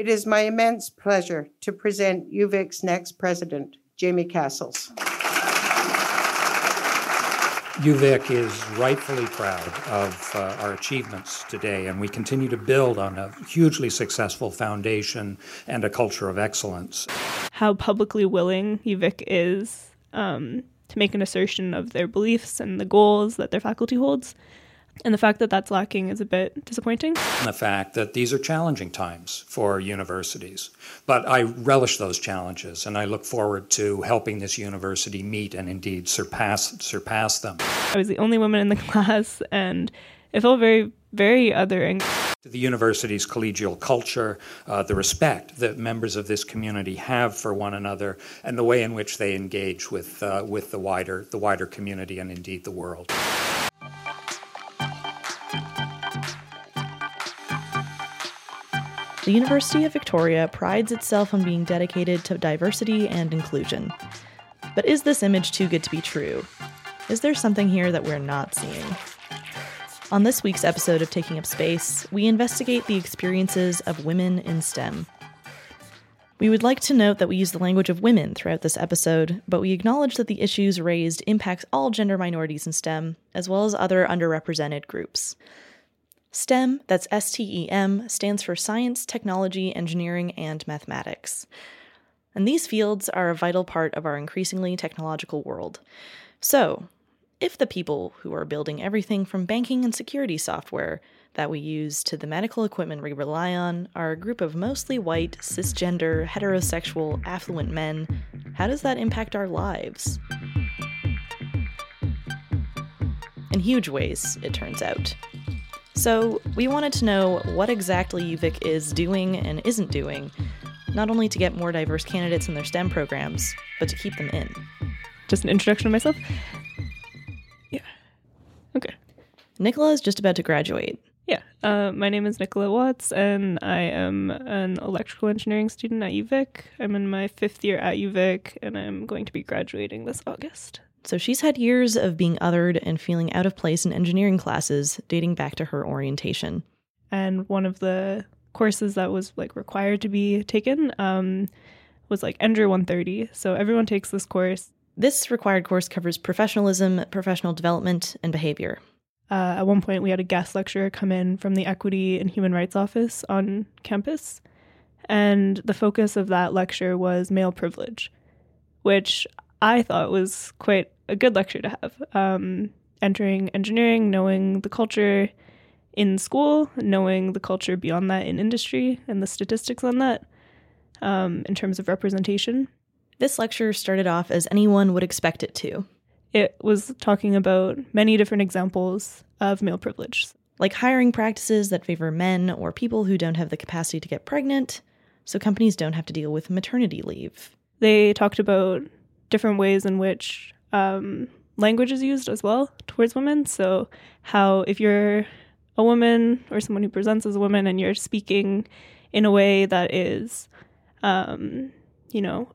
It is my immense pleasure to present UVic's next president, Jamie Cassels. UVic is rightfully proud of uh, our achievements today, and we continue to build on a hugely successful foundation and a culture of excellence. How publicly willing UVic is um, to make an assertion of their beliefs and the goals that their faculty holds. And the fact that that's lacking is a bit disappointing. And the fact that these are challenging times for universities. But I relish those challenges and I look forward to helping this university meet and indeed surpass surpass them. I was the only woman in the class and it felt very, very othering. The university's collegial culture, uh, the respect that members of this community have for one another, and the way in which they engage with, uh, with the, wider, the wider community and indeed the world. The University of Victoria prides itself on being dedicated to diversity and inclusion. But is this image too good to be true? Is there something here that we're not seeing? On this week's episode of Taking Up Space, we investigate the experiences of women in STEM. We would like to note that we use the language of women throughout this episode, but we acknowledge that the issues raised impact all gender minorities in STEM, as well as other underrepresented groups. STEM, that's S T E M, stands for Science, Technology, Engineering, and Mathematics. And these fields are a vital part of our increasingly technological world. So, if the people who are building everything from banking and security software that we use to the medical equipment we rely on are a group of mostly white, cisgender, heterosexual, affluent men, how does that impact our lives? In huge ways, it turns out. So, we wanted to know what exactly UVic is doing and isn't doing, not only to get more diverse candidates in their STEM programs, but to keep them in. Just an introduction of myself? Yeah. Okay. Nicola is just about to graduate. Yeah. Uh, my name is Nicola Watts, and I am an electrical engineering student at UVic. I'm in my fifth year at UVic, and I'm going to be graduating this August. So she's had years of being othered and feeling out of place in engineering classes dating back to her orientation. And one of the courses that was like required to be taken um, was like Ender 130. So everyone takes this course. This required course covers professionalism, professional development, and behavior. Uh, at one point, we had a guest lecturer come in from the Equity and Human Rights Office on campus. And the focus of that lecture was male privilege, which I thought was quite a good lecture to have. Um, entering engineering, knowing the culture in school, knowing the culture beyond that in industry, and the statistics on that um, in terms of representation. This lecture started off as anyone would expect it to. It was talking about many different examples of male privilege, like hiring practices that favor men or people who don't have the capacity to get pregnant, so companies don't have to deal with maternity leave. They talked about different ways in which um, language is used as well towards women. So, how if you're a woman or someone who presents as a woman and you're speaking in a way that is, um, you know,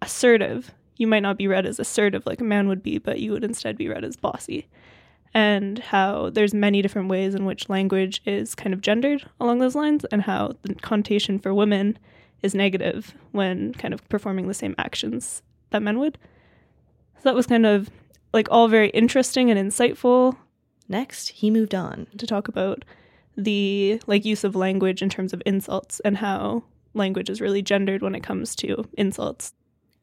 assertive, you might not be read as assertive like a man would be, but you would instead be read as bossy. And how there's many different ways in which language is kind of gendered along those lines, and how the connotation for women is negative when kind of performing the same actions that men would. So that was kind of like all very interesting and insightful. Next, he moved on to talk about the like use of language in terms of insults and how language is really gendered when it comes to insults.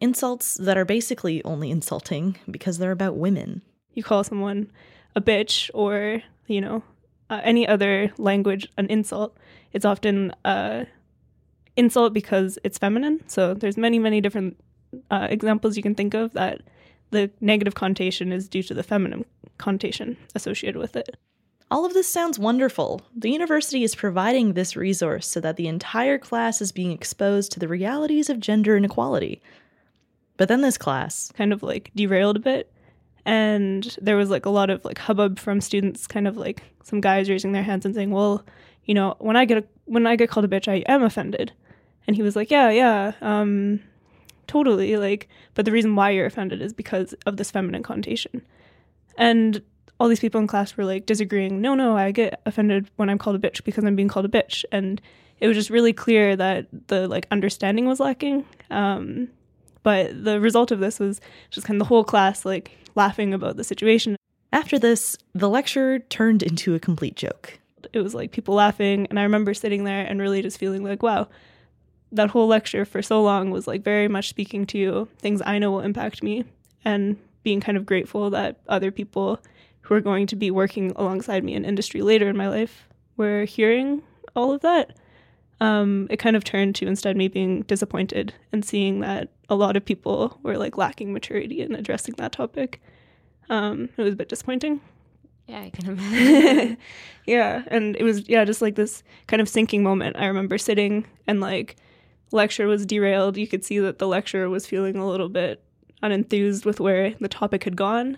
Insults that are basically only insulting because they're about women. You call someone a bitch or, you know, uh, any other language an insult. It's often a insult because it's feminine. So there's many, many different uh, examples you can think of that the negative connotation is due to the feminine connotation associated with it. All of this sounds wonderful. The university is providing this resource so that the entire class is being exposed to the realities of gender inequality. But then this class kind of like derailed a bit and there was like a lot of like hubbub from students kind of like some guys raising their hands and saying, "Well, you know, when I get a, when I get called a bitch, I am offended." And he was like, "Yeah, yeah. Um totally like but the reason why you're offended is because of this feminine connotation and all these people in class were like disagreeing no no i get offended when i'm called a bitch because i'm being called a bitch and it was just really clear that the like understanding was lacking. Um, but the result of this was just kind of the whole class like laughing about the situation. After this, the lecture turned into a complete joke. It was like people laughing, and I remember sitting there and really just feeling like, wow, that whole lecture for so long was like very much speaking to you things I know will impact me and being kind of grateful that other people who are going to be working alongside me in industry later in my life were hearing all of that. Um, it kind of turned to instead me being disappointed and seeing that a lot of people were like lacking maturity in addressing that topic. Um, it was a bit disappointing. Yeah, I can imagine. yeah, and it was yeah, just like this kind of sinking moment. I remember sitting and like lecture was derailed. You could see that the lecturer was feeling a little bit unenthused with where the topic had gone,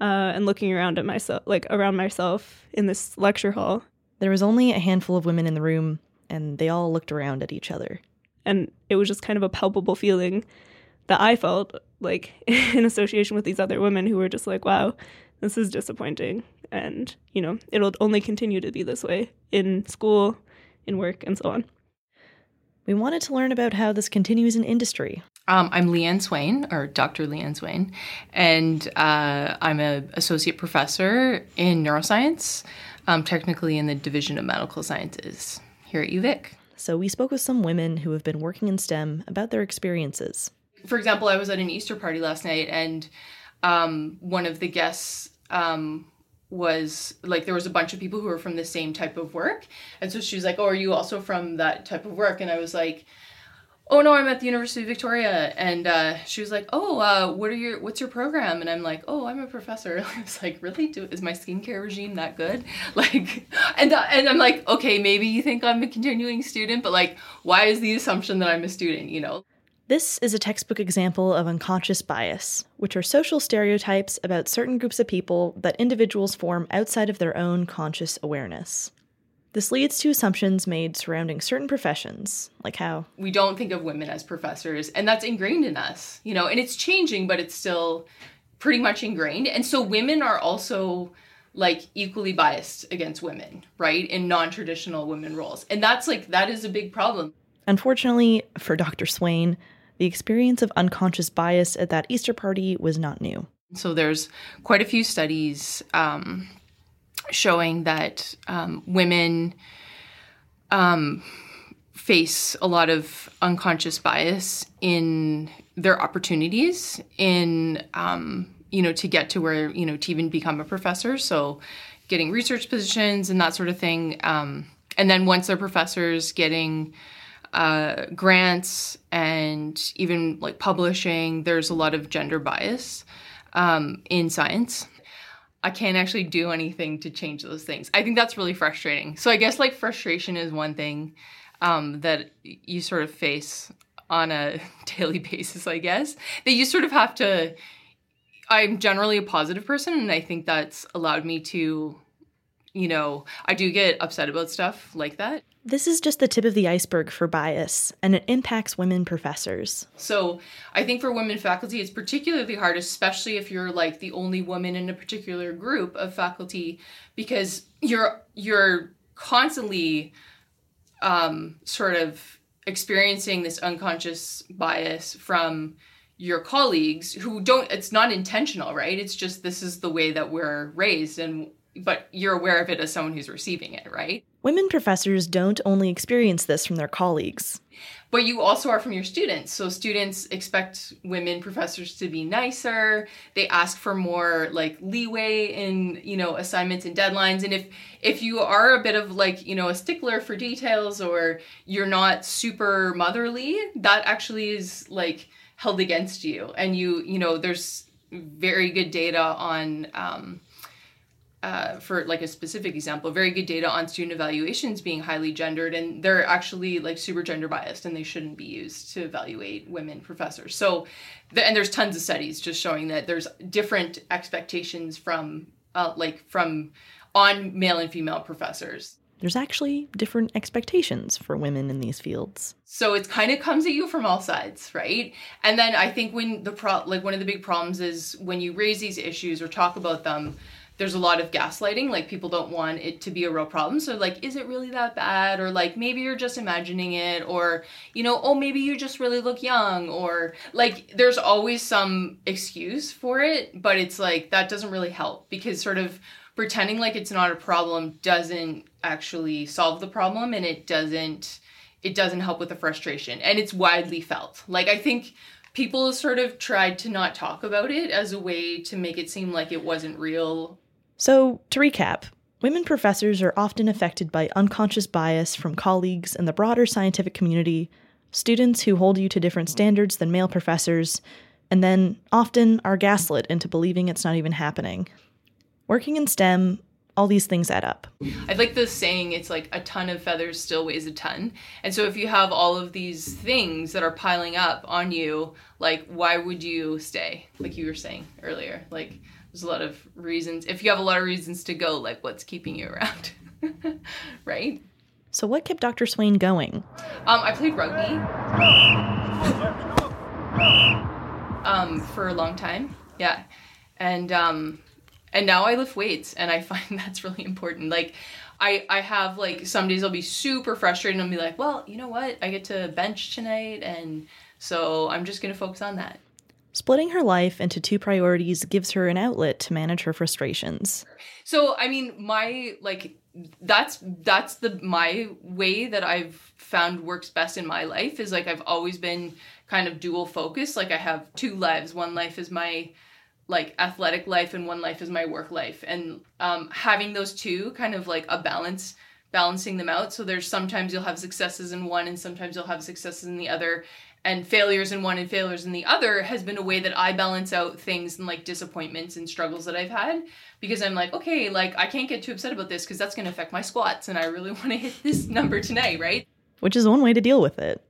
uh, and looking around at myself, like around myself in this lecture hall. There was only a handful of women in the room, and they all looked around at each other. And it was just kind of a palpable feeling that I felt like in association with these other women who were just like, wow, this is disappointing. And, you know, it'll only continue to be this way in school, in work, and so on. We wanted to learn about how this continues in industry. Um, I'm Leigh Anne Swayne, or Dr. Leigh Anne Swayne, and uh, I'm an associate professor in neuroscience, um, technically in the Division of Medical Sciences here at UVic. So we spoke with some women who have been working in STEM about their experiences. For example, I was at an Easter party last night, and um, one of the guests um, was like there was a bunch of people who were from the same type of work. And so she was like oh are you also from that type of work? And i was like oh no i'm at the university of victoria. And uh, she was like oh uh, what are your what's your program? And i'm like oh i'm a professor. I was like really? Do, is my skincare regime that good? Like and uh, and i'm like okay maybe you think i'm a continuing student but like why is the assumption that i'm a student? You know this is a textbook example of unconscious bias, which are social stereotypes about certain groups of people that individuals form outside of their own conscious awareness. This leads to assumptions made surrounding certain professions, like how we don't think of women as professors, and that's ingrained in us, you know, and it's changing, but it's still pretty much ingrained. And so women are also like equally biased against women, right? In non traditional women roles. And that's like, that is a big problem. Unfortunately, for Dr. Swayne, the experience of unconscious bias at that Easter party was not new. So there's quite a few studies um, showing that um, women um, face a lot of unconscious bias in their opportunities in um, you know to get to where you know to even become a professor. So getting research positions and that sort of thing. Um, and then once they're professors, getting uh, grants and even like publishing, there's a lot of gender bias um, in science. I can't actually do anything to change those things. I think that's really frustrating. So I guess like frustration is one thing um, that you sort of face on a daily basis, I guess, that you sort of have to. I'm generally a positive person, and I think that's allowed me to, you know, I do get upset about stuff like that. This is just the tip of the iceberg for bias, and it impacts women professors. So, I think for women faculty, it's particularly hard, especially if you're like the only woman in a particular group of faculty, because you're you're constantly um, sort of experiencing this unconscious bias from your colleagues who don't it's not intentional right it's just this is the way that we're raised and but you're aware of it as someone who's receiving it, right? Women professors don't only experience this from their colleagues. But you also are from your students. So students expect women professors to be nicer. They ask for more like leeway in, you know, assignments and deadlines. And if if you are a bit of like, you know, a stickler for details or you're not super motherly, that actually is like held against you. And you, you know, there's very good data on um, uh, for like a specific example, very good data on student evaluations being highly gendered, and they're actually like super gender biased, and they shouldn't be used to evaluate women professors. So, the, and there's tons of studies just showing that there's different expectations from uh, like from on male and female professors. There's actually different expectations for women in these fields. So it kind of comes at you from all sides, right? And then I think when the pro like one of the big problems is when you raise these issues or talk about them there's a lot of gaslighting like people don't want it to be a real problem. So like is it really that bad? Or like maybe you're just imagining it or you know oh maybe you just really look young or like there's always some excuse for it but it's like that doesn't really help because sort of pretending like it's not a problem doesn't actually solve the problem and it doesn't it doesn't help with the frustration and it's widely felt. Like i think people sort of tried to not talk about it as a way to make it seem like it wasn't real So, to recap, women professors are often affected by unconscious bias from colleagues and the broader scientific community, students who hold you to different standards than male professors, and then often are gaslit into believing it's not even happening. Working in STEM, all these things add up. I like the saying it's like a ton of feathers still weighs a ton. And so if you have all of these things that are piling up on you, like why would you stay? Like you were saying earlier. Like there's a lot of reasons. If you have a lot of reasons to go, like what's keeping you around? right? So, what kept Dr. Swayne going? Um, I played rugby um, for a long time. Yeah, and um, and now I lift weights, and I find that's really important. Like, I I have like some days I'll be super frustrated, and I'll be like, well, you know what? I get to bench tonight, and so I'm just gonna focus on that. Splitting her life into two priorities gives her an outlet to manage her frustrations. So I mean, my like that's that's the my way that I've found works best in my life is like I've always been kind of dual focused. Like I have two lives. One life is my like athletic life and one life is my work life. And um, having those two kind of like a balance balancing them out. So there's sometimes you'll have successes in one and sometimes you'll have successes in the other and failures in one and failures in the other has been a way that I balance out things and like disappointments and struggles that I've had because I'm like, okay, like I can't get too upset about this because that's going to affect my squats and I really want to hit this number tonight, right? Which is one way to deal with it.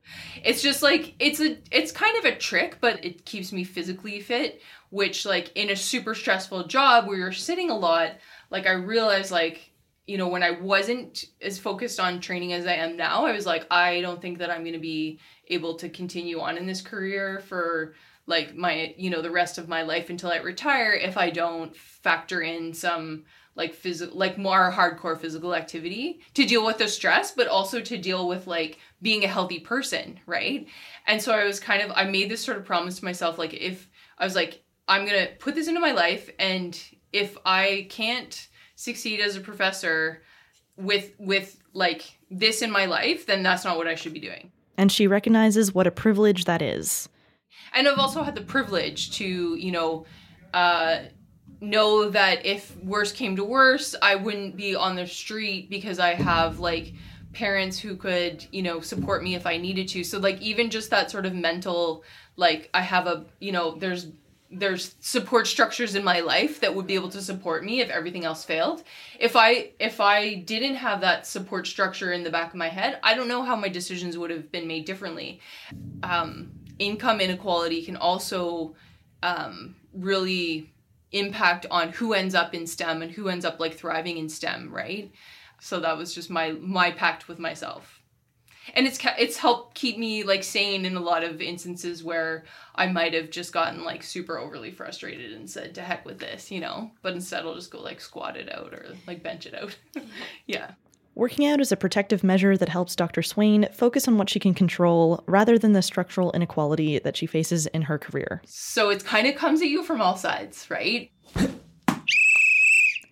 It's just like it's a it's kind of a trick, but it keeps me physically fit, which like in a super stressful job where you're sitting a lot, like I realized like you know, when I wasn't as focused on training as I am now, I was like, I don't think that I'm going to be able to continue on in this career for like my, you know, the rest of my life until I retire if I don't factor in some like physical, like more hardcore physical activity to deal with the stress, but also to deal with like being a healthy person, right? And so I was kind of, I made this sort of promise to myself, like, if I was like, I'm going to put this into my life, and if I can't, succeed as a professor with with like this in my life then that's not what i should be doing And she recognizes what a privilege that is. and i've also had the privilege to you know uh know that if worse came to worse i wouldn't be on the street because i have like parents who could you know support me if i needed to so like even just that sort of mental like i have a you know there's there's support structures in my life that would be able to support me if everything else failed. If i if i didn't have that support structure in the back of my head i don't know how my decisions would have been made differently. Um, income inequality can also um, really impact on who ends up in stem and who ends up like thriving in stem right? So that was just my my pact with myself and it's it's helped keep me like sane in a lot of instances where I might have just gotten like super overly frustrated and said to heck with this, you know. But instead, I'll just go like squat it out or like bench it out. yeah. Working out is a protective measure that helps Dr. Swayne focus on what she can control rather than the structural inequality that she faces in her career. So it kind of comes at you from all sides, right?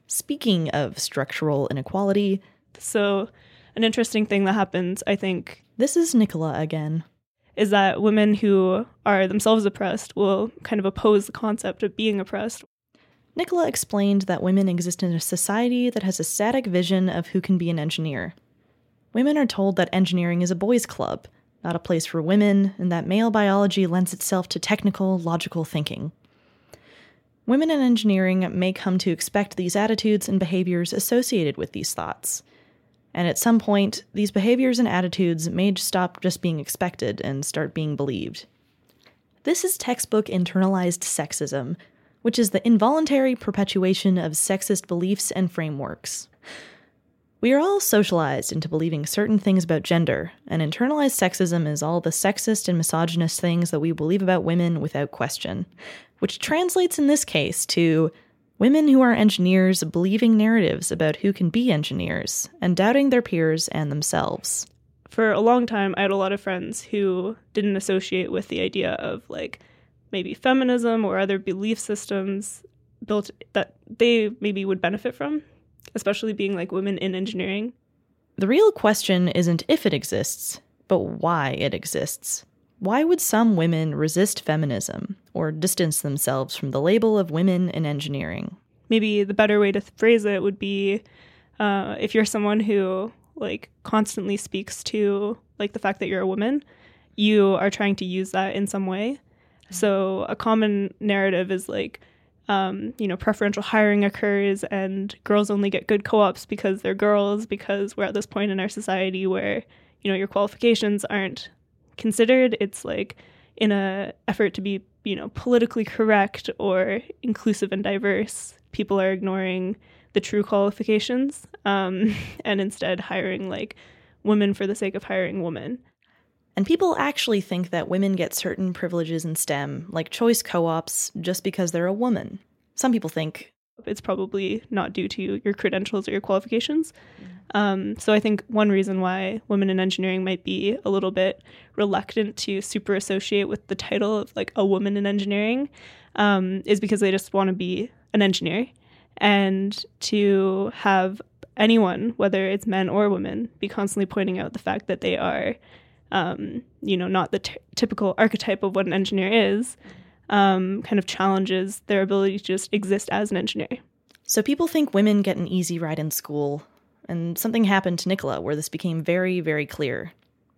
Speaking of structural inequality, So, an interesting thing that happens, I think, this is Nicola again. is that women who are themselves oppressed will kind of oppose the concept of being oppressed. Nicola explained that women exist in a society that has a static vision of who can be an engineer. Women are told that engineering is a boys' club, not a place for women, and that male biology lends itself to technical, logical thinking. Women in engineering may come to expect these attitudes and behaviors associated with these thoughts. And at some point, these behaviors and attitudes may stop just being expected and start being believed. This is textbook internalized sexism, which is the involuntary perpetuation of sexist beliefs and frameworks. We are all socialized into believing certain things about gender, and internalized sexism is all the sexist and misogynist things that we believe about women without question, which translates in this case to Women who are engineers believing narratives about who can be engineers and doubting their peers and themselves. For a long time, I had a lot of friends who didn't associate with the idea of like maybe feminism or other belief systems built that they maybe would benefit from, especially being like women in engineering. The real question isn't if it exists, but why it exists. Why would some women resist feminism or distance themselves from the label of women in engineering? Maybe the better way to phrase it would be uh, if you're someone who like constantly speaks to like the fact that you're a woman, you are trying to use that in some way. So a common narrative is like, um, you know, preferential hiring occurs and girls only get good co-ops because they're girls because we're at this point in our society where, you know, your qualifications aren't considered. It's like in a effort to be, you know, politically correct or inclusive and diverse, people are ignoring the true qualifications um, and instead hiring like women for the sake of hiring women. And people actually think that women get certain privileges in STEM, like choice co ops, just because they're a woman. Some people think it's probably not due to your credentials or your qualifications. Um, so I think one reason why women in engineering might be a little bit reluctant to super associate with the title of like a woman in engineering um, is because they just want to be an engineer. And to have anyone, whether it's men or women, be constantly pointing out the fact that they are um, you know, not the t- typical archetype of what an engineer is, um, kind of challenges their ability to just exist as an engineer. So people think women get an easy ride in school, and something happened to Nicola where this became very, very clear.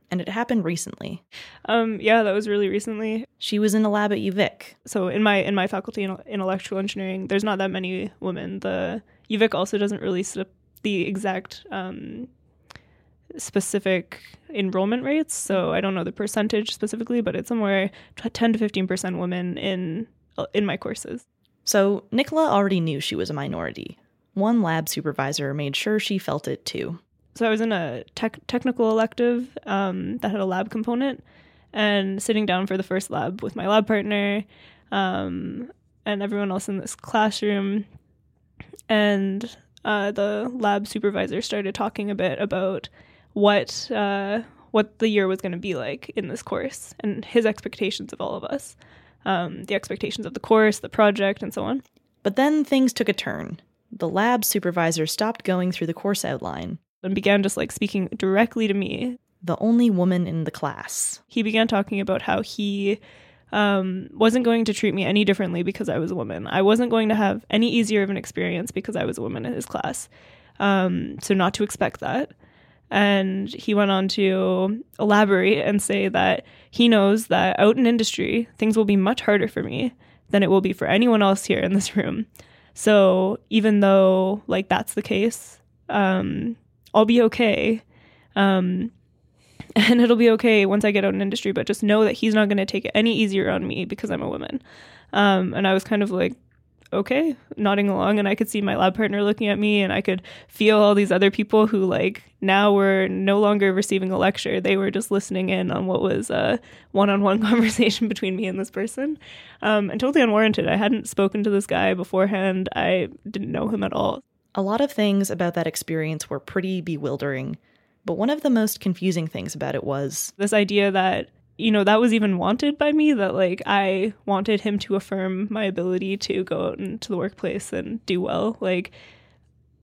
And it happened recently. Um, yeah, that was really recently. She was in a lab at UVic. So in my in my faculty in, in electrical engineering, there's not that many women. The UVic also doesn't release the exact um, specific enrollment rates. So I don't know the percentage specifically, but it's somewhere 10 to 15% women in in my courses. So Nicola already knew she was a minority. One lab supervisor made sure she felt it too. So I was in a tech, technical elective um, that had a lab component, and sitting down for the first lab with my lab partner um, and everyone else in this classroom, and uh, the lab supervisor started talking a bit about what uh, what the year was going to be like in this course and his expectations of all of us, um, the expectations of the course, the project, and so on. But then things took a turn. The lab supervisor stopped going through the course outline and began just like speaking directly to me. The only woman in the class. He began talking about how he um, wasn't going to treat me any differently because I was a woman. I wasn't going to have any easier of an experience because I was a woman in his class. Um, so, not to expect that. And he went on to elaborate and say that he knows that out in industry, things will be much harder for me than it will be for anyone else here in this room. So even though like that's the case, um, I'll be okay. Um, and it'll be okay once I get out in industry, but just know that he's not going to take it any easier on me because I'm a woman. Um, and I was kind of like, okay, nodding along. And I could see my lab partner looking at me, and I could feel all these other people who, like, now were no longer receiving a lecture. They were just listening in on what was a one on one conversation between me and this person. Um, and totally unwarranted. I hadn't spoken to this guy beforehand, I didn't know him at all. A lot of things about that experience were pretty bewildering. But one of the most confusing things about it was this idea that you know, that was even wanted by me that like I wanted him to affirm my ability to go out into the workplace and do well. Like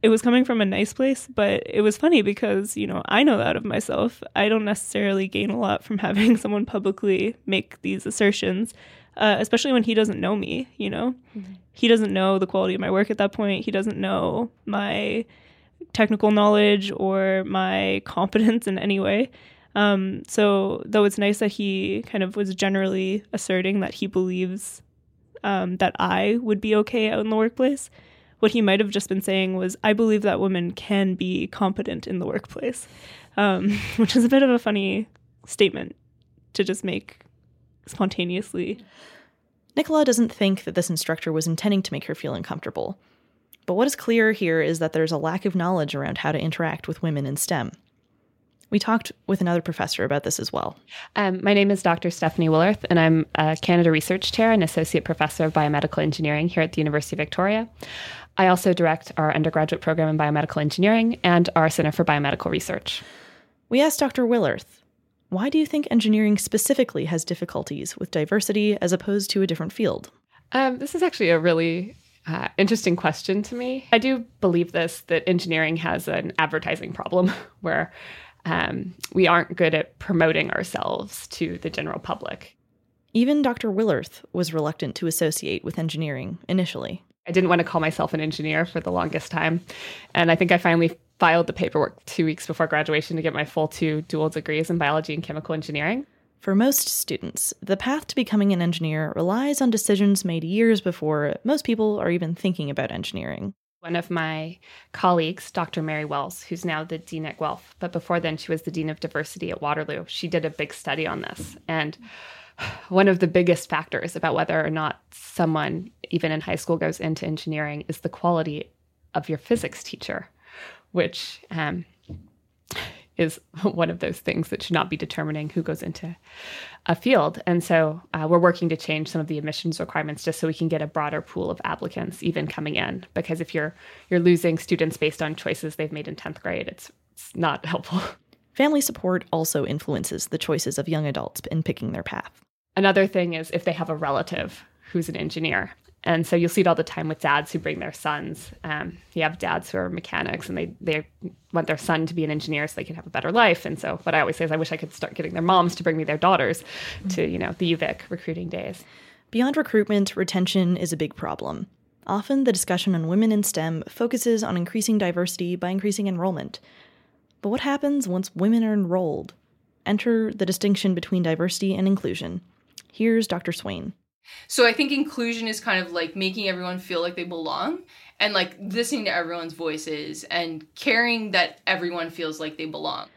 it was coming from a nice place, but it was funny because, you know, I know that of myself. I don't necessarily gain a lot from having someone publicly make these assertions, uh, especially when he doesn't know me, you know? Mm-hmm. He doesn't know the quality of my work at that point. He doesn't know my technical knowledge or my competence in any way. Um, so, though it's nice that he kind of was generally asserting that he believes um, that I would be okay out in the workplace, what he might have just been saying was, I believe that women can be competent in the workplace, um, which is a bit of a funny statement to just make spontaneously. Nicola doesn't think that this instructor was intending to make her feel uncomfortable. But what is clear here is that there's a lack of knowledge around how to interact with women in STEM. We talked with another professor about this as well. Um, my name is Dr. Stephanie Willerth, and I'm a Canada Research Chair and Associate Professor of Biomedical Engineering here at the University of Victoria. I also direct our undergraduate program in biomedical engineering and our Center for Biomedical Research. We asked Dr. Willerth, why do you think engineering specifically has difficulties with diversity as opposed to a different field? Um, this is actually a really uh, interesting question to me. I do believe this that engineering has an advertising problem where um, we aren't good at promoting ourselves to the general public. Even Dr. Willerth was reluctant to associate with engineering initially. I didn't want to call myself an engineer for the longest time. And I think I finally filed the paperwork two weeks before graduation to get my full two dual degrees in biology and chemical engineering. For most students, the path to becoming an engineer relies on decisions made years before most people are even thinking about engineering. One of my colleagues, Dr. Mary Wells, who's now the dean at Guelph, but before then she was the dean of diversity at Waterloo, she did a big study on this. And one of the biggest factors about whether or not someone, even in high school, goes into engineering is the quality of your physics teacher, which um, is one of those things that should not be determining who goes into a field. And so uh, we're working to change some of the admissions requirements just so we can get a broader pool of applicants even coming in. Because if you're you're losing students based on choices they've made in 10th grade, it's it's not helpful. Family support also influences the choices of young adults in picking their path. Another thing is if they have a relative who's an engineer. And so you'll see it all the time with dads who bring their sons. Um, you have dads who are mechanics and they, they want their son to be an engineer so they can have a better life. And so what I always say is I wish I could start getting their moms to bring me their daughters to, you know, the UVic recruiting days. Beyond recruitment, retention is a big problem. Often the discussion on women in STEM focuses on increasing diversity by increasing enrollment. But what happens once women are enrolled? Enter the distinction between diversity and inclusion. Here's Dr. Swayne. So I think inclusion is kind of like making everyone feel like they belong and like listening to everyone's voices and caring that everyone feels like they belong.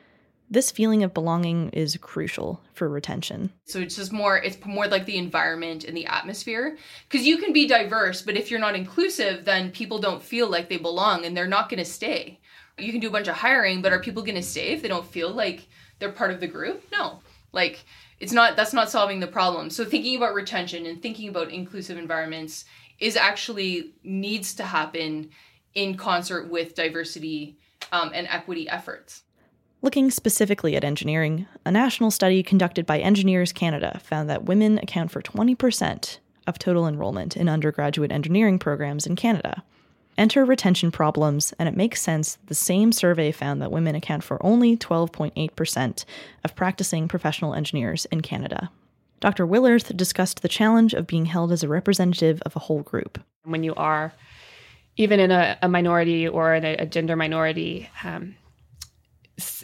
This feeling of belonging is crucial for retention. So it's just more it's more like the environment and the atmosphere because you can be diverse but if you're not inclusive then people don't feel like they belong and they're not going to stay. You can do a bunch of hiring but are people going to stay if they don't feel like they're part of the group? No. Like it's not that's not solving the problem so thinking about retention and thinking about inclusive environments is actually needs to happen in concert with diversity um, and equity efforts Looking specifically at engineering, a national study conducted by Engineers Canada found that women account for 20% of total enrollment in undergraduate engineering programs in Canada. Enter retention problems, and it makes sense the same survey found that women account for only 12.8% of practicing professional engineers in Canada. Dr. Willerth discussed the challenge of being held as a representative of a whole group. When you are even in a, a minority or in a, a gender minority, um,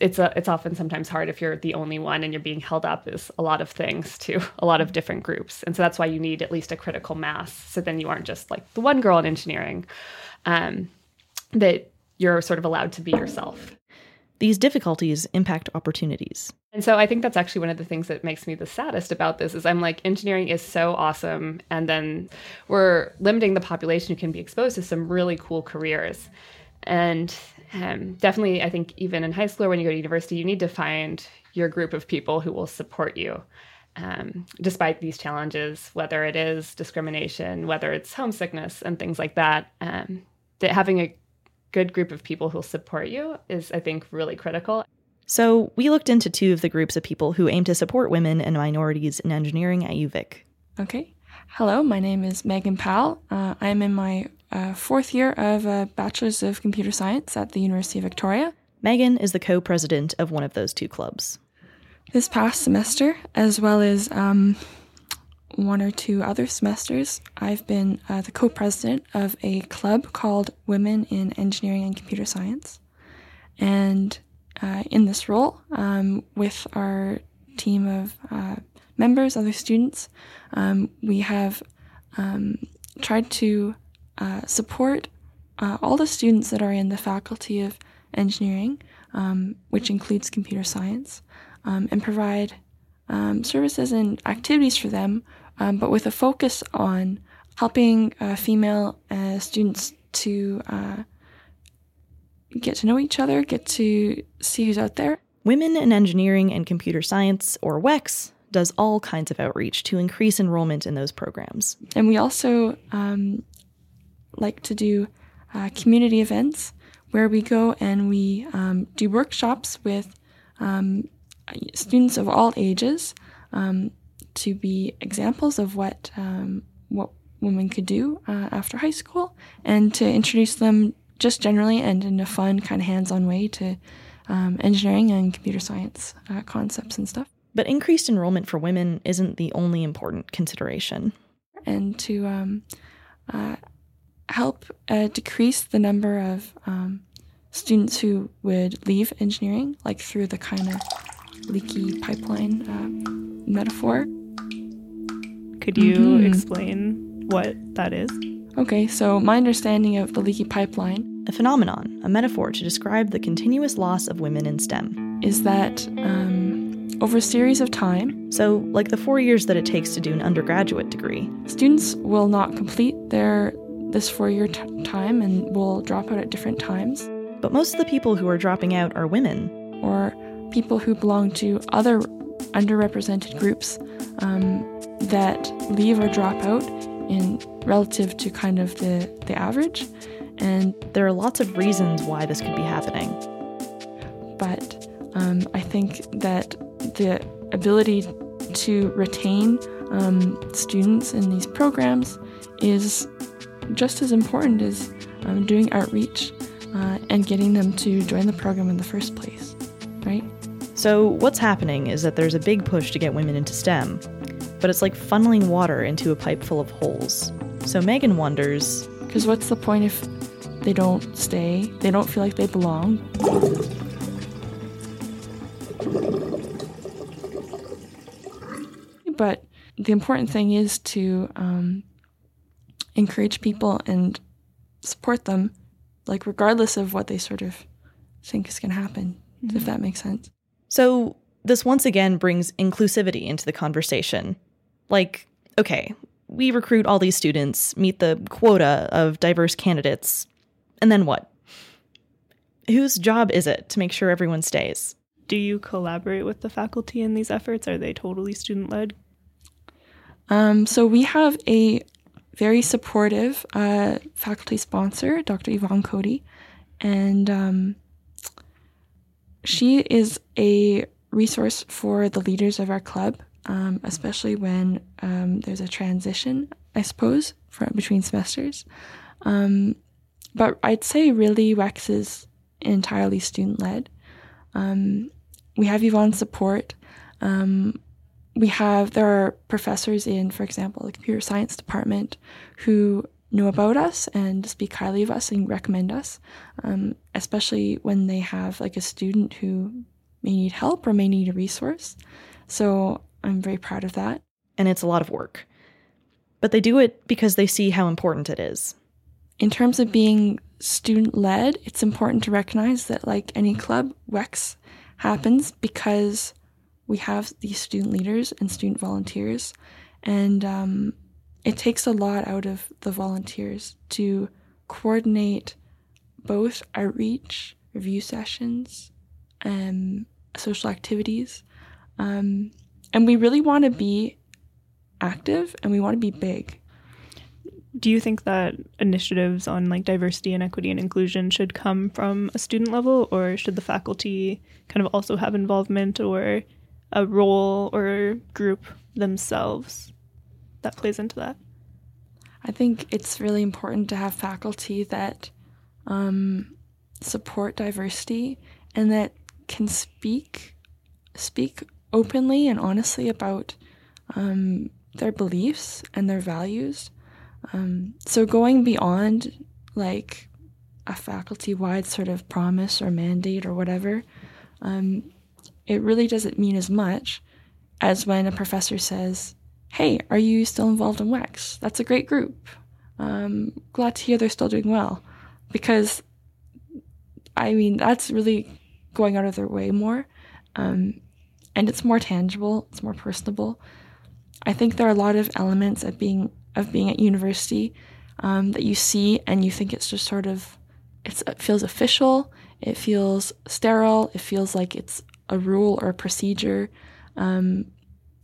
it's a, it's often sometimes hard if you're the only one and you're being held up as a lot of things to a lot of different groups and so that's why you need at least a critical mass so then you aren't just like the one girl in engineering um, that you're sort of allowed to be yourself These difficulties impact opportunities. and so I think that's actually one of the things that makes me the saddest about this is I'm like engineering is so awesome and then we're limiting the population who can be exposed to some really cool careers. And um, definitely I think even in high school or when you go to university you need to find your group of people who will support you um, despite these challenges, whether it is discrimination, whether it's homesickness and things like that. Um, that having a good group of people who'll support you is I think really critical. So, we looked into two of the groups of people who aim to support women and minorities in engineering at UVic. Okay. Hello, my name is Megan Powell. Uh, I'm in my uh, fourth year of a Bachelor's of Computer Science at the University of Victoria. Megan is the co president of one of those two clubs. This past semester, as well as um, one or two other semesters, I've been uh, the co president of a club called Women in Engineering and Computer Science. And uh, in this role, um, with our team of uh, members, other students, um, we have um, tried to uh, support uh, all the students that are in the faculty of engineering, um, which includes computer science, um, and provide um, services and activities for them, um, but with a focus on helping uh, female uh, students to uh, get to know each other, get to see who's out there. Women in Engineering and Computer Science, or WECS, does all kinds of outreach to increase enrollment in those programs. And we also um, like to do uh, community events where we go and we um, do workshops with um, students of all ages um, to be examples of what um, what women could do uh, after high school, and to introduce them just generally and in a fun, kind of hands-on way to um, engineering and computer science uh, concepts and stuff. But increased enrollment for women isn't the only important consideration. And to um, uh, help uh, decrease the number of um, students who would leave engineering, like through the kind of leaky pipeline uh, metaphor. Could you Mhm. explain what that is? Okay, so my understanding of the leaky pipeline A phenomenon, a metaphor to describe the continuous loss of women in STEM. is that um, over a series of time, So, like the four years that it takes to do an undergraduate degree, students will not complete their this four-year t- time and will drop out at different times, but most of the people who are dropping out are women. or people who belong to other underrepresented groups um, that leave or drop out in relative to kind of the, the average. And There are lots of reasons why this could be happening. but um, I think that the ability to retain um, students in these programs is just as important as um, doing outreach uh, and getting them to join the program in the first place, right? So, what's happening is that there's a big push to get women into STEM, but it's like funneling water into a pipe full of holes. So, Megan wonders Because what's the point if they don't stay? They don't feel like they belong. But the important thing is to um, encourage people and support them, like regardless of what they sort of think is going to happen, if that makes sense. So, this once again brings inclusivity into the conversation. Like, okay, we recruit all these students, meet the quota of diverse candidates, and then what? Whose job is it to make sure everyone stays? Do you collaborate with the faculty in these efforts? Are they totally student led? Um, so we have a very supportive uh, faculty sponsor, Dr. Yvonne Coady, and um, she is a resource for the leaders of our club, um, especially when um, there's a transition, I suppose, for, between semesters. Um, but I'd say really WECS is entirely student led. Um, we have Yvonne's support. Um, we have there are professors in, for example, the computer science department who know about us and speak highly of us and recommend us, um, especially when they have like a student who may need help or may need a resource. So I'm very proud of that. And it's a lot of work. But they do it because they see how important it is. In terms of being student led, it's important to recognize that, like any club, WECS happens because we have these student leaders and student volunteers. And um, it takes a lot out of the volunteers to coordinate both outreach, review sessions, and social activities. Um, and we really want to be active and we want to be big. Do you think that initiatives on like diversity and equity and inclusion should come from a student level or should the faculty kind of also have involvement or a role or group themselves that plays into that? I think it's really important to have faculty that um, support diversity and that can speak speak openly and honestly about um, their beliefs and their values. Um, so going beyond like a faculty-wide sort of promise or mandate or whatever, um, it really doesn't mean as much as when a professor says, hey, are you still involved in WECS? That's a great group. Um, glad to hear they're still doing well. Because, I mean, that's really going out of their way more. Um, and it's more tangible, it's more personable. I think there are a lot of elements of being of being at university um, that you see and you think it's just sort of it feels official, it feels sterile, it feels like it's a rule or a procedure, um,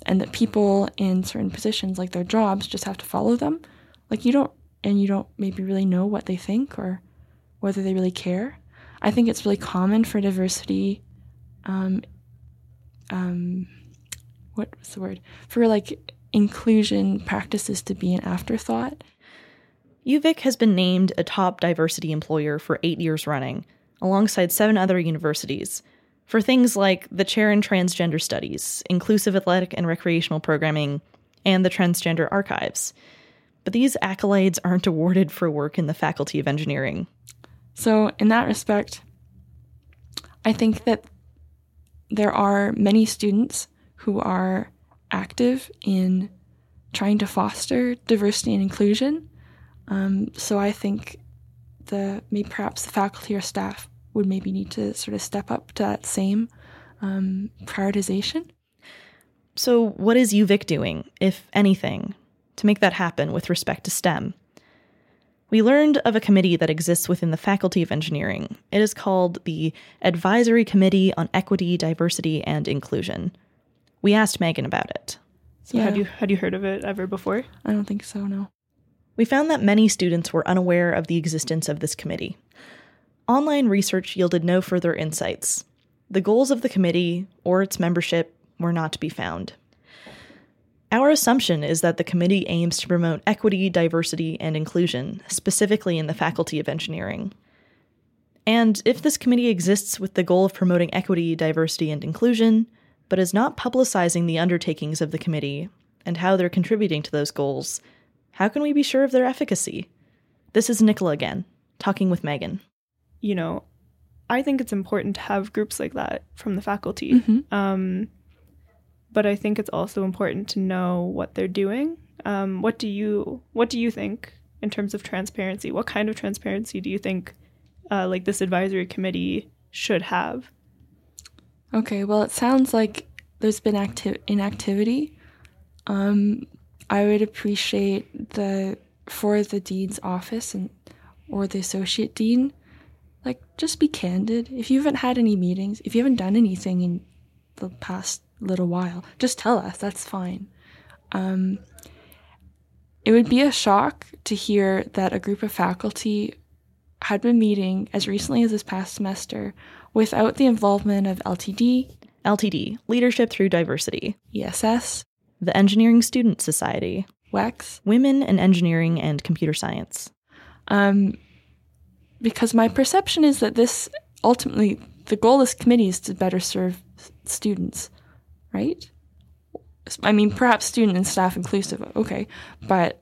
and that people in certain positions, like their jobs, just have to follow them. Like you don't, and you don't maybe really know what they think or whether they really care. I think it's really common for diversity. Um, um, what was the word for like inclusion practices to be an afterthought. UVic has been named a top diversity employer for eight years running, alongside seven other universities, for things like the chair in transgender studies, inclusive athletic and recreational programming, and the transgender archives. But these accolades aren't awarded for work in the Faculty of Engineering. So, in that respect, I think that there are many students who are active in trying to foster diversity and inclusion. Um, so I think the maybe perhaps the faculty or staff would maybe need to sort of step up to that same um, prioritization. So, what is UVic doing, if anything, to make that happen with respect to STEM? We learned of a committee that exists within the Faculty of Engineering. It is called the Advisory Committee on Equity, Diversity, and Inclusion. We asked Megan about it. So had you had you heard of it ever before? I don't think so, no. We found that many students were unaware of the existence of this committee. Online research yielded no further insights. The goals of the committee or its membership were not to be found. Our assumption is that the committee aims to promote equity, diversity, and inclusion, specifically in the Faculty of Engineering. And if this committee exists with the goal of promoting equity, diversity, and inclusion, but is not publicizing the undertakings of the committee and how they're contributing to those goals, how can we be sure of their efficacy? This is Nicola again, talking with Megan. You know, I think it's important to have groups like that from the faculty. Mm-hmm. Um, but I think it's also important to know what they're doing. Um, what do you What do you think in terms of transparency? What kind of transparency do you think, uh, like this advisory committee, should have? Okay, well, it sounds like there's been acti- inactivity. Um, I would appreciate the for the dean's office and or the associate dean, like just be candid. If you haven't had any meetings, if you haven't done anything in the past little while, just tell us. That's fine. Um, it would be a shock to hear that a group of faculty had been meeting as recently as this past semester without the involvement of LTD, LTD, Leadership Through Diversity, ESS, the Engineering Student Society, WECS, Women in Engineering and Computer Science. Um, because my perception is that this ultimately, the goal of this committee is to better serve students, right? I mean, perhaps student and staff inclusive, okay, but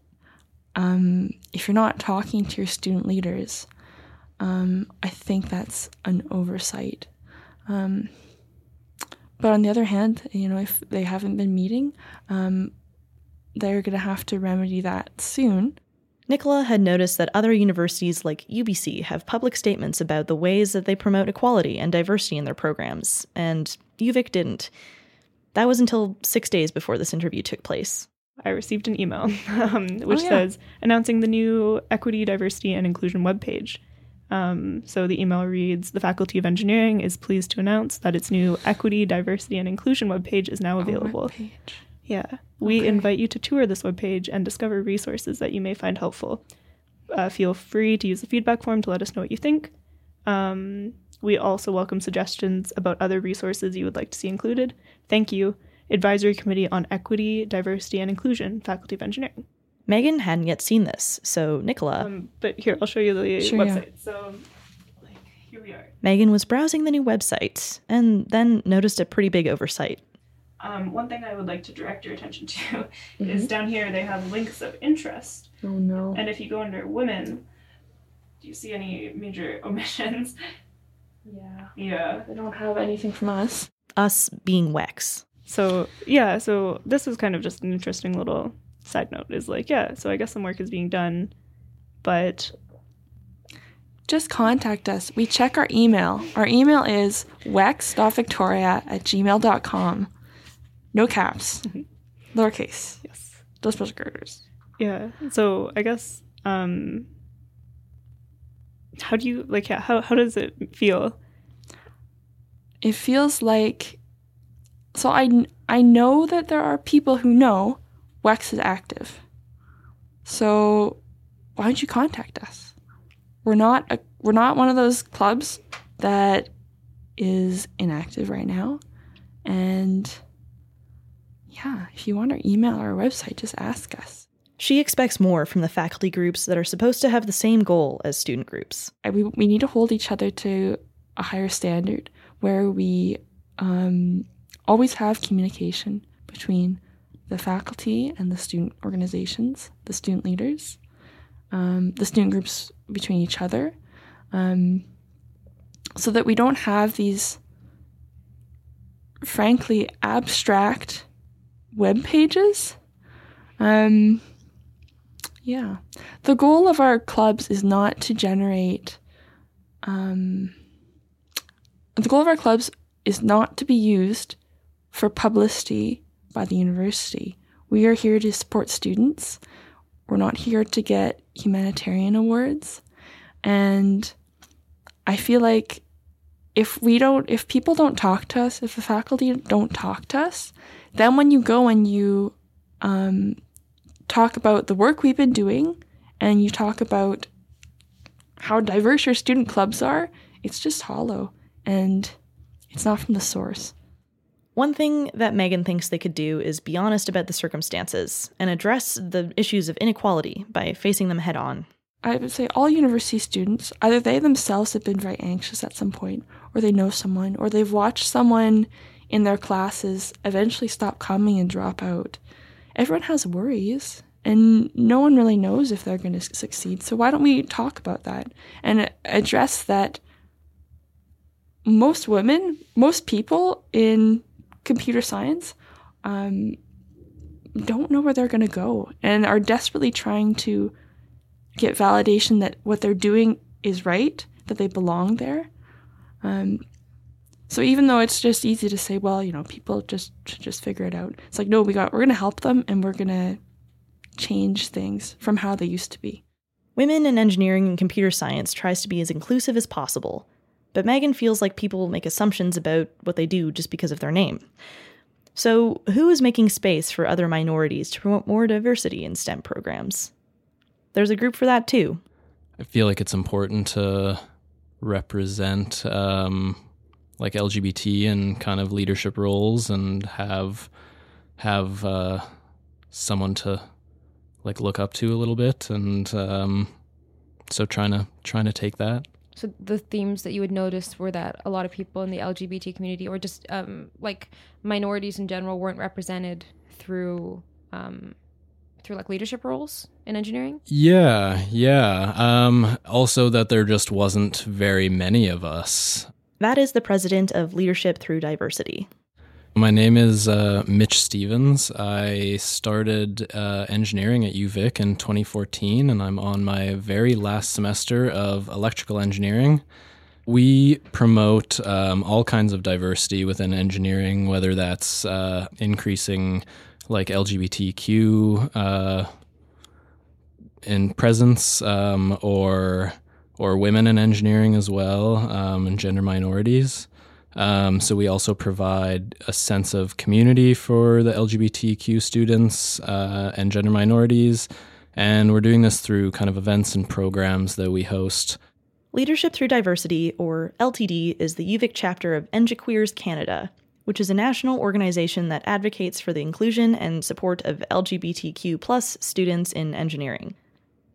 um, if you're not talking to your student leaders, um, I think that's an oversight. Um, but on the other hand, you know, if they haven't been meeting, um, they're going to have to remedy that soon. Nicola had noticed that other universities like UBC have public statements about the ways that they promote equality and diversity in their programs, and UVic didn't. That was until six days before this interview took place. I received an email um, which oh, yeah. says announcing the new equity, diversity, and inclusion webpage. Um, so the email reads The Faculty of Engineering is pleased to announce that its new Equity, Diversity, and Inclusion webpage is now available. Oh, yeah. We okay. invite you to tour this webpage and discover resources that you may find helpful. Uh, feel free to use the feedback form to let us know what you think. Um, we also welcome suggestions about other resources you would like to see included. Thank you. Advisory Committee on Equity, Diversity, and Inclusion, Faculty of Engineering. Megan hadn't yet seen this, so Nicola. Um, but here, I'll show you the sure, website. Yeah. So, like, here we are. Megan was browsing the new website and then noticed a pretty big oversight. Um, one thing I would like to direct your attention to mm-hmm. is down here they have links of interest. Oh no. And if you go under women, do you see any major omissions? Yeah. Yeah. They don't have anything from us. Us being WECS. So, yeah, so this is kind of just an interesting little side note is like, yeah, so I guess some work is being done, but just contact us. We check our email. Our email is wex.victoria at gmail.com. No caps. Mm-hmm. Lowercase. Yes. Those special characters. Yeah. So I guess um how do you like yeah, how how does it feel? It feels like so I, I know that there are people who know WECS is active. So why don't you contact us? We're not a, we're not one of those clubs that is inactive right now. And yeah, if you want our email or our website, just ask us. She expects more from the faculty groups that are supposed to have the same goal as student groups. We, we need to hold each other to a higher standard where we um, always have communication between the faculty and the student organizations, the student leaders, um, the student groups between each other, um, so that we don't have these, frankly, abstract web pages. Um, yeah. The goal of our clubs is not to generate. Um, the goal of our clubs is not to be used for publicity by the university. We are here to support students. We're not here to get humanitarian awards. And I feel like if we don't, if people don't talk to us, if the faculty don't talk to us, then when you go and you um, talk about the work we've been doing and you talk about how diverse your student clubs are, it's just hollow and it's not from the source. One thing that Megan thinks they could do is be honest about the circumstances and address the issues of inequality by facing them head on. I would say all university students, either they themselves have been very anxious at some point, or they know someone, or they've watched someone in their classes eventually stop coming and drop out. Everyone has worries, and no one really knows if they're going to succeed. So, why don't we talk about that and address that most women, most people in computer science, um, don't know where they're going to go and are desperately trying to get validation that what they're doing is right, that they belong there. Um, so even though it's just easy to say, well, you know, people just just figure it out. It's like, no, we got we're going to help them and we're going to change things from how they used to be. Women in engineering and computer science tries to be as inclusive as possible, but Megan feels like people make assumptions about what they do just because of their name. So, who is making space for other minorities to promote more diversity in STEM programs? There's a group for that too. I feel like it's important to represent um, like LGBT and kind of leadership roles and have have uh, someone to like look up to a little bit and um, so trying to trying to take that so the themes that you would notice were that a lot of people in the lgbt community or just um, like minorities in general weren't represented through um, through like leadership roles in engineering? Yeah yeah. Um, also that there just wasn't very many of us. That is the president of leadership through diversity my name is uh, Mitch Stevens. I started uh, engineering at UVic in 2014, and I'm on my very last semester of electrical engineering. We promote um, all kinds of diversity within engineering, whether that's uh, increasing like LGBTQ uh, in presence um, or or women in engineering as well, um, and gender minorities. Um, so we also provide a sense of community for the LGBTQ students uh, and gender minorities. And we're doing this through kind of events and programs that we host. Leadership Through Diversity, or LTD, is the UVic chapter of ENGIqueers Canada, which is a national organization that advocates for the inclusion and support of LGBTQ plus students in engineering.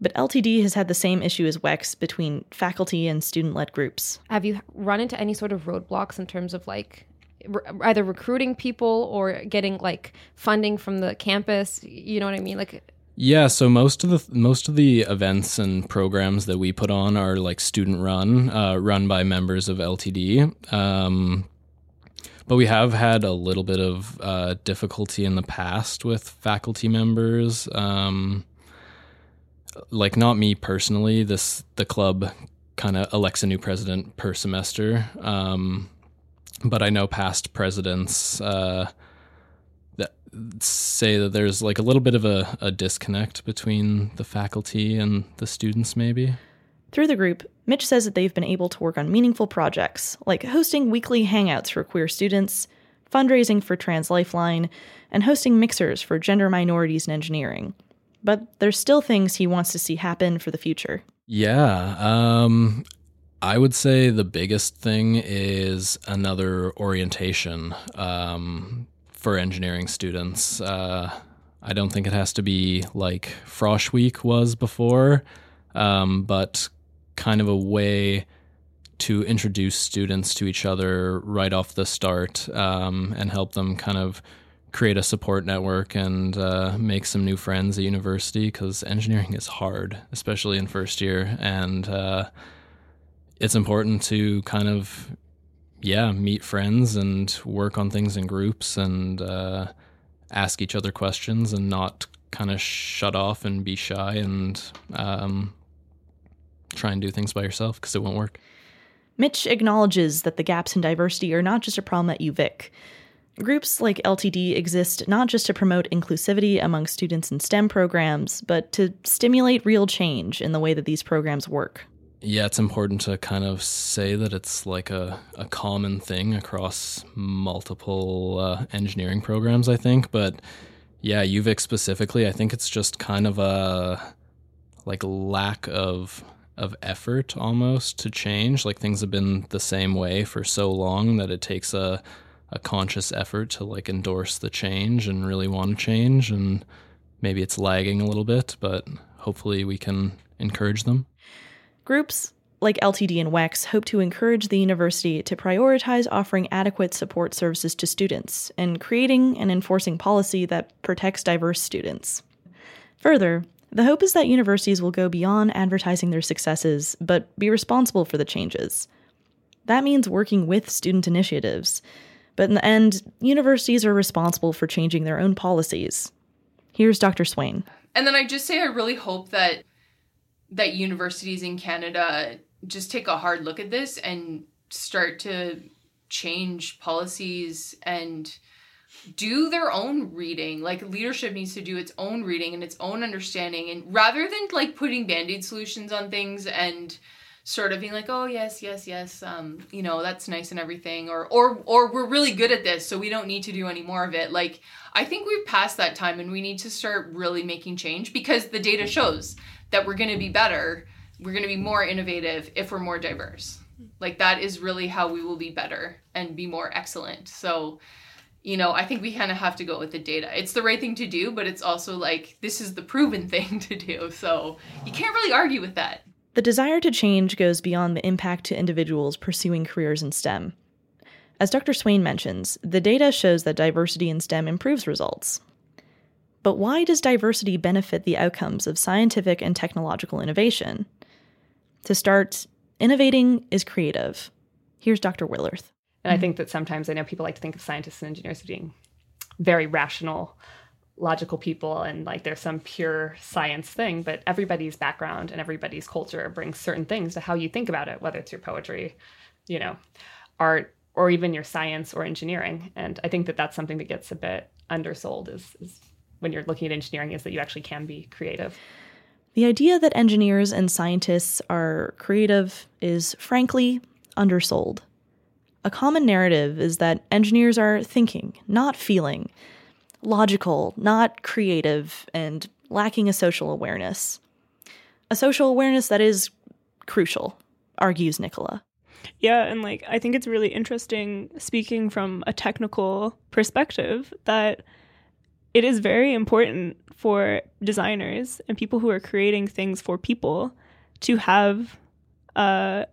But LTD has had the same issue as WECS between faculty and student led groups. Have you run into any sort of roadblocks in terms of like re- either recruiting people or getting like funding from the campus? You know what I mean? Like, yeah, so most of the most of the events and programs that we put on are like student run, uh, run by members of LTD. Um, but we have had a little bit of uh, difficulty in the past with faculty members. Um, like not me personally. This the club kind of elects a new president per semester. Um, but I know past presidents uh, that say that there's like a little bit of a, a disconnect between the faculty and the students, maybe. Through the group, Mitch says that they've been able to work on meaningful projects, like hosting weekly hangouts for queer students, fundraising for Trans Lifeline, and hosting mixers for gender minorities in engineering. But there's still things he wants to see happen for the future. Yeah. Um, I would say the biggest thing is another orientation um, for engineering students. Uh, I don't think it has to be like Frosh Week was before, um, but kind of a way to introduce students to each other right off the start um, and help them kind of create a support network and uh, make some new friends at university because engineering is hard, especially in first year. And uh, it's important to kind of, yeah, meet friends and work on things in groups and uh, ask each other questions and not kind of shut off and be shy and um, try and do things by yourself because it won't work. Mitch acknowledges that the gaps in diversity are not just a problem at UVic. Groups like LTD exist not just to promote inclusivity among students in STEM programs, but to stimulate real change in the way that these programs work. Yeah, it's important to kind of say that it's like a, a common thing across multiple uh, engineering programs, I think. But yeah, UVic specifically, I think it's just kind of a like lack of of effort almost to change. Like things have been the same way for so long that it takes a a conscious effort to like endorse the change and really want to change and maybe it's lagging a little bit, but hopefully we can encourage them. Groups like LTD and WECS hope to encourage the university to prioritize offering adequate support services to students and creating and enforcing policy that protects diverse students. Further, the hope is that universities will go beyond advertising their successes, but be responsible for the changes. That means working with student initiatives. But in the end, universities are responsible for changing their own policies. Here's Dr. Swayne. And then I just say I really hope that that universities in Canada just take a hard look at this and start to change policies and do their own reading. Like leadership needs to do its own reading and its own understanding and rather than like putting band-aid solutions on things and sort of being like, "Oh, yes, yes, yes, um, you know, that's nice and everything," or or or we're really good at this, so we don't need to do any more of it. Like, I think we've passed that time, and we need to start really making change because the data shows that we're going to be better, we're going to be more innovative if we're more diverse. Like that is really how we will be better and be more excellent. So, you know, I think we kind of have to go with the data. It's the right thing to do, but it's also like this is the proven thing to do. So, you can't really argue with that. The desire to change goes beyond the impact to individuals pursuing careers in STEM. As Dr. Swayne mentions, the data shows that diversity in STEM improves results. But why does diversity benefit the outcomes of scientific and technological innovation? To start, innovating is creative. Here's Dr. Willerth. And I think that sometimes I know people like to think of scientists and engineers as being very rational, logical people, and like there's some pure science thing, but everybody's background and everybody's culture brings certain things to how you think about it, whether it's your poetry, you know, art, or even your science or engineering. And I think that that's something that gets a bit undersold is, is when you're looking at engineering is that you actually can be creative. The idea that engineers and scientists are creative is frankly undersold. A common narrative is that engineers are thinking, not feeling, logical, not creative, and lacking a social awareness. A social awareness that is crucial, argues Nicola. Yeah, and like I think it's really interesting speaking from a technical perspective that it is very important for designers and people who are creating things for people to have uh,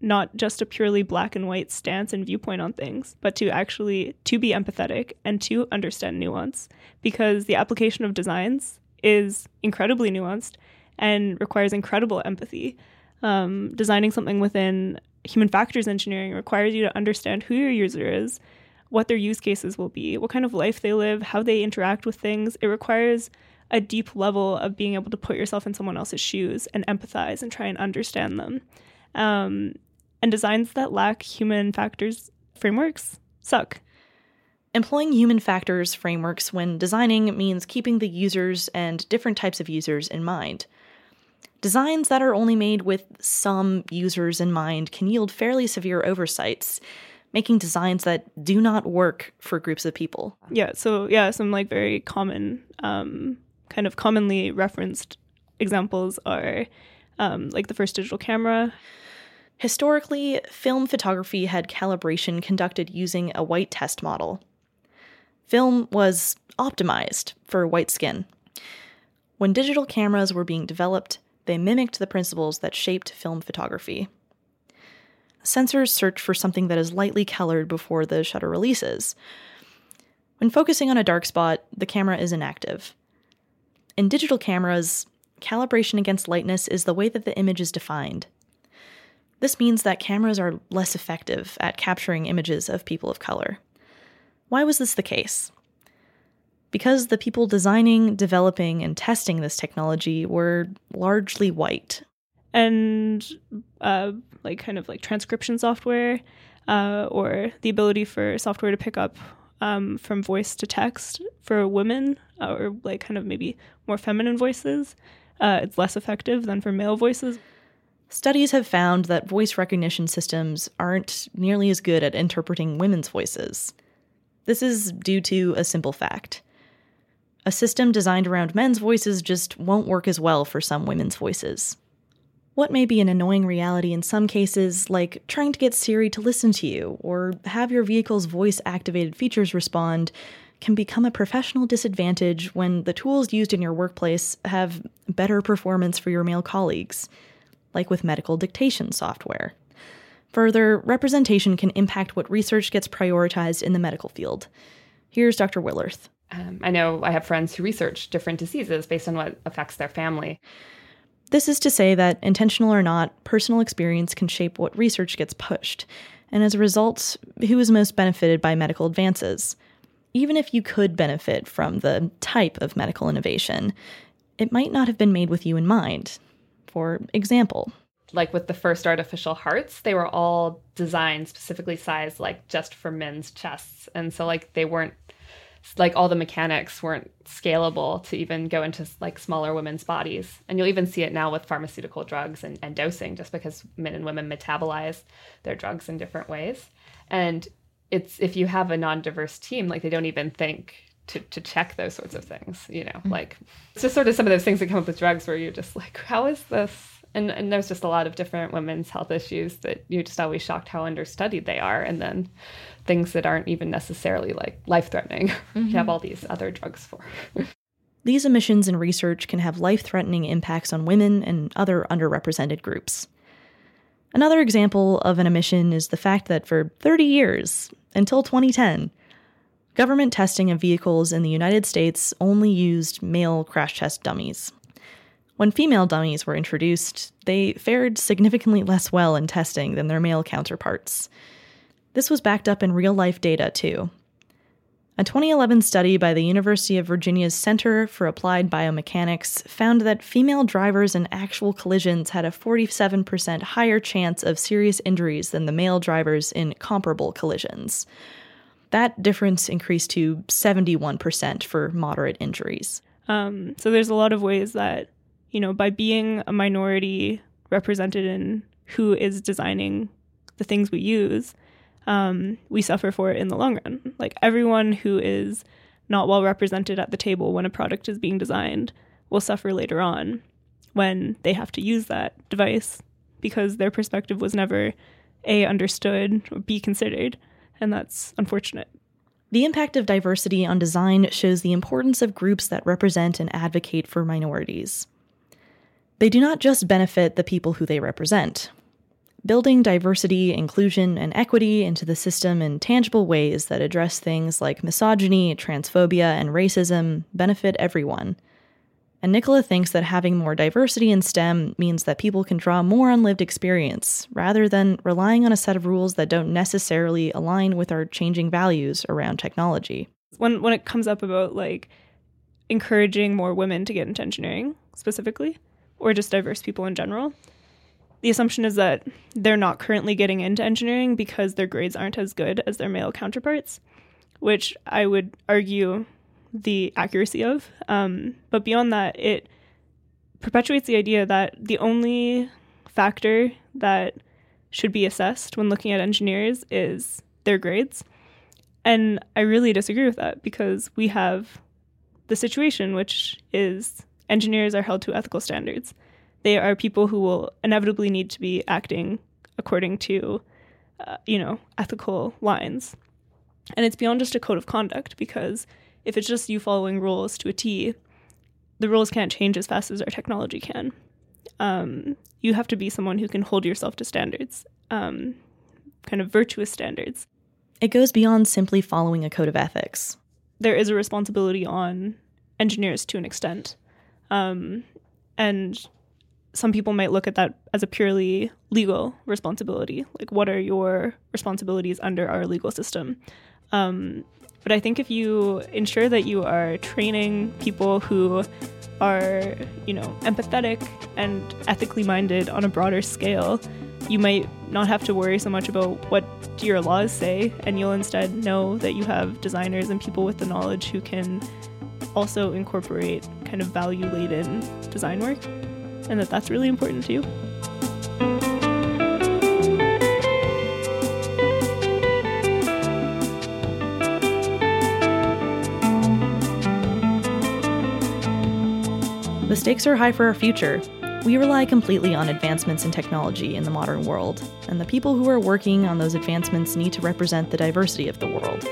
not just a purely black and white stance and viewpoint on things, but to actually to be empathetic and to understand nuance because the application of designs is incredibly nuanced and requires incredible empathy. Um, designing something within human factors engineering requires you to understand who your user is, what their use cases will be, what kind of life they live, how they interact with things. It requires a deep level of being able to put yourself in someone else's shoes and empathize and try and understand them. Um, and designs that lack human factors frameworks suck. Employing human factors frameworks when designing means keeping the users and different types of users in mind. Designs that are only made with some users in mind can yield fairly severe oversights, making designs that do not work for groups of people. Yeah, so yeah, some like very common, um, kind of commonly referenced examples are um, like the first digital camera. Historically, film photography had calibration conducted using a white test model. Film was optimized for white skin. When digital cameras were being developed, they mimicked the principles that shaped film photography. Sensors search for something that is lightly colored before the shutter releases. When focusing on a dark spot, the camera is inactive. In digital cameras, calibration against lightness is the way that the image is defined. This means that cameras are less effective at capturing images of people of color. Why was this the case? Because the people designing, developing, and testing this technology were largely white. And uh, like kind of like transcription software uh, or the ability for software to pick up um, from voice to text for women uh, or like kind of maybe more feminine voices. Uh, it's less effective than for male voices. Studies have found that voice recognition systems aren't nearly as good at interpreting women's voices. This is due to a simple fact. A system designed around men's voices just won't work as well for some women's voices. What may be an annoying reality in some cases, like trying to get Siri to listen to you or have your vehicle's voice activated features respond, can become a professional disadvantage when the tools used in your workplace have better performance for your male colleagues, like with medical dictation software. Further, representation can impact what research gets prioritized in the medical field. Here's Dr. Willerth. Um, I know I have friends who research different diseases based on what affects their family. This is to say that, intentional or not, personal experience can shape what research gets pushed, and as a result, who is most benefited by medical advances. Even if you could benefit from the type of medical innovation, it might not have been made with you in mind. For example, like with the first artificial hearts, they were all designed specifically sized like just for men's chests. And so like they weren't like all the mechanics weren't scalable to even go into like smaller women's bodies. And you'll even see it now with pharmaceutical drugs and, and dosing, just because men and women metabolize their drugs in different ways. And it's if you have a non-diverse team, like they don't even think to, to check those sorts of things, you know, mm-hmm. like it's just sort of some of those things that come up with drugs where you're just like, how is this? And, and there's just a lot of different women's health issues that you're just always shocked how understudied they are. And then things that aren't even necessarily like life threatening, mm-hmm. you have all these other drugs for. these emissions and research can have life threatening impacts on women and other underrepresented groups. Another example of an emission is the fact that for 30 years, until 2010, government testing of vehicles in the United States only used male crash test dummies. When female dummies were introduced, they fared significantly less well in testing than their male counterparts. This was backed up in real life data, too. A 2011 study by the University of Virginia's Center for Applied Biomechanics found that female drivers in actual collisions had a 47% higher chance of serious injuries than the male drivers in comparable collisions. That difference increased to 71% for moderate injuries. Um, so there's a lot of ways that, you know, by being a minority represented in who is designing the things we use, um, we suffer for it in the long run. Like everyone who is not well represented at the table when a product is being designed will suffer later on when they have to use that device because their perspective was never A, understood, or B, considered. And that's unfortunate. The impact of diversity on design shows the importance of groups that represent and advocate for minorities. They do not just benefit the people who they represent, building diversity, inclusion, and equity into the system in tangible ways that address things like misogyny, transphobia, and racism benefit everyone. And Nicola thinks that having more diversity in STEM means that people can draw more on lived experience, rather than relying on a set of rules that don't necessarily align with our changing values around technology. When, when it comes up about like encouraging more women to get into engineering specifically, or just diverse people in general, the assumption is that they're not currently getting into engineering because their grades aren't as good as their male counterparts, which I would argue the accuracy of. Um, but beyond that, it perpetuates the idea that the only factor that should be assessed when looking at engineers is their grades. And I really disagree with that because we have the situation, which is engineers are held to ethical standards. They are people who will inevitably need to be acting according to, uh, you know, ethical lines. And it's beyond just a code of conduct because if it's just you following rules to a T, the rules can't change as fast as our technology can. Um, you have to be someone who can hold yourself to standards, um, kind of virtuous standards. It goes beyond simply following a code of ethics. There is a responsibility on engineers to an extent. Um, and some people might look at that as a purely legal responsibility. Like, what are your responsibilities under our legal system? Um, but I think if you ensure that you are training people who are, you know, empathetic and ethically minded on a broader scale, you might not have to worry so much about what your laws say, and you'll instead know that you have designers and people with the knowledge who can also incorporate kind of value laden design work, and that that's really important too. The stakes are high for our future. We rely completely on advancements in technology in the modern world, and the people who are working on those advancements need to represent the diversity of the world.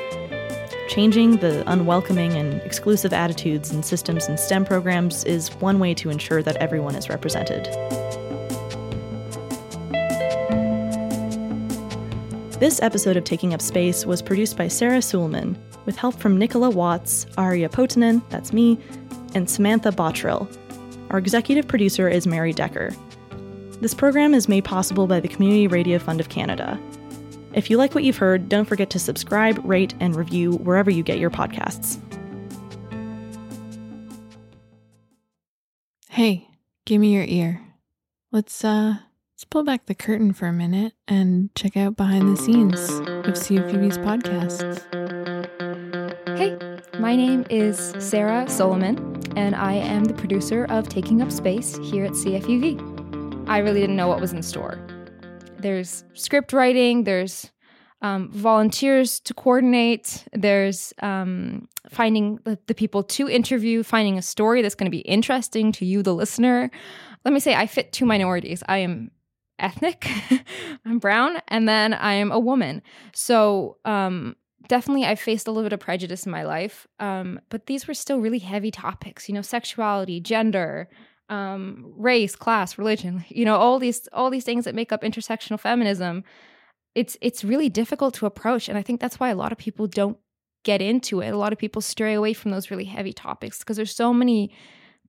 Changing the unwelcoming and exclusive attitudes and systems in STEM programs is one way to ensure that everyone is represented. This episode of Taking Up Space was produced by Sarah Suleman, with help from Nicola Watts, Arya Potinen, that's me, and Samantha Bottrill. Our executive producer is Mary Decker. This program is made possible by the Community Radio Fund of Canada. If you like what you've heard, don't forget to subscribe, rate, and review wherever you get your podcasts. Hey, give me your ear. Let's uh let's pull back the curtain for a minute and check out behind the scenes of CFUV's podcasts. Hey, my name is Sarah Solomon, and I am the producer of Taking Up Space here at CFUV. I really didn't know what was in store. There's script writing, there's um, volunteers to coordinate, there's um, finding the, the people to interview, finding a story that's going to be interesting to you, the listener. Let me say, I fit two minorities. I am ethnic, I'm brown, and then I am a woman. So, um, definitely I've faced a little bit of prejudice in my life, um, but these were still really heavy topics. You know, sexuality, gender, um, race, class, religion. You know, all these all these things that make up intersectional feminism. It's it's really difficult to approach, and I think that's why a lot of people don't get into it. A lot of people stray away from those really heavy topics because there's so many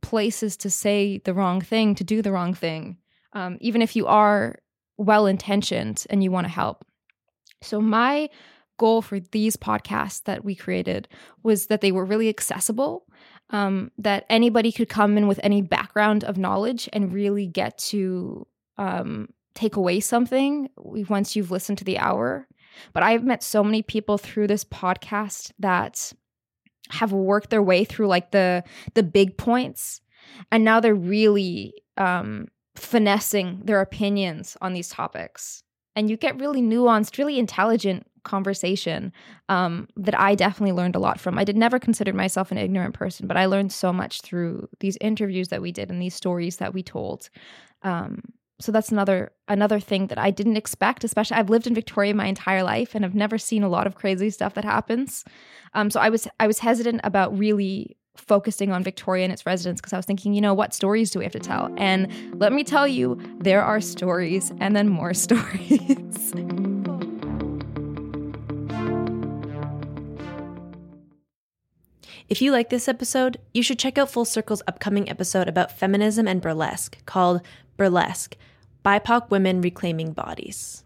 places to say the wrong thing, to do the wrong thing, um, even if you are well intentioned and you want to help. So my goal for these podcasts that we created was that they were really accessible, um, that anybody could come in with any background of knowledge and really get to um, take away something once you've listened to the hour. But I've met so many people through this podcast that have worked their way through like the the big points, and now they're really um, finessing their opinions on these topics. And you get really nuanced, really intelligent conversation um, that I definitely learned a lot from. I did never consider myself an ignorant person, but I learned so much through these interviews that we did and these stories that we told. Um, so that's another another thing that I didn't expect. Especially, I've lived in Victoria my entire life, and I've never seen a lot of crazy stuff that happens. Um, so I was I was hesitant about really focusing on Victoria and its residents because I was thinking, you know, what stories do we have to tell? And let me tell you, there are stories and then more stories. If you like this episode, you should check out Full Circle's upcoming episode about feminism and burlesque called Burlesque BIPOC Women Reclaiming Bodies.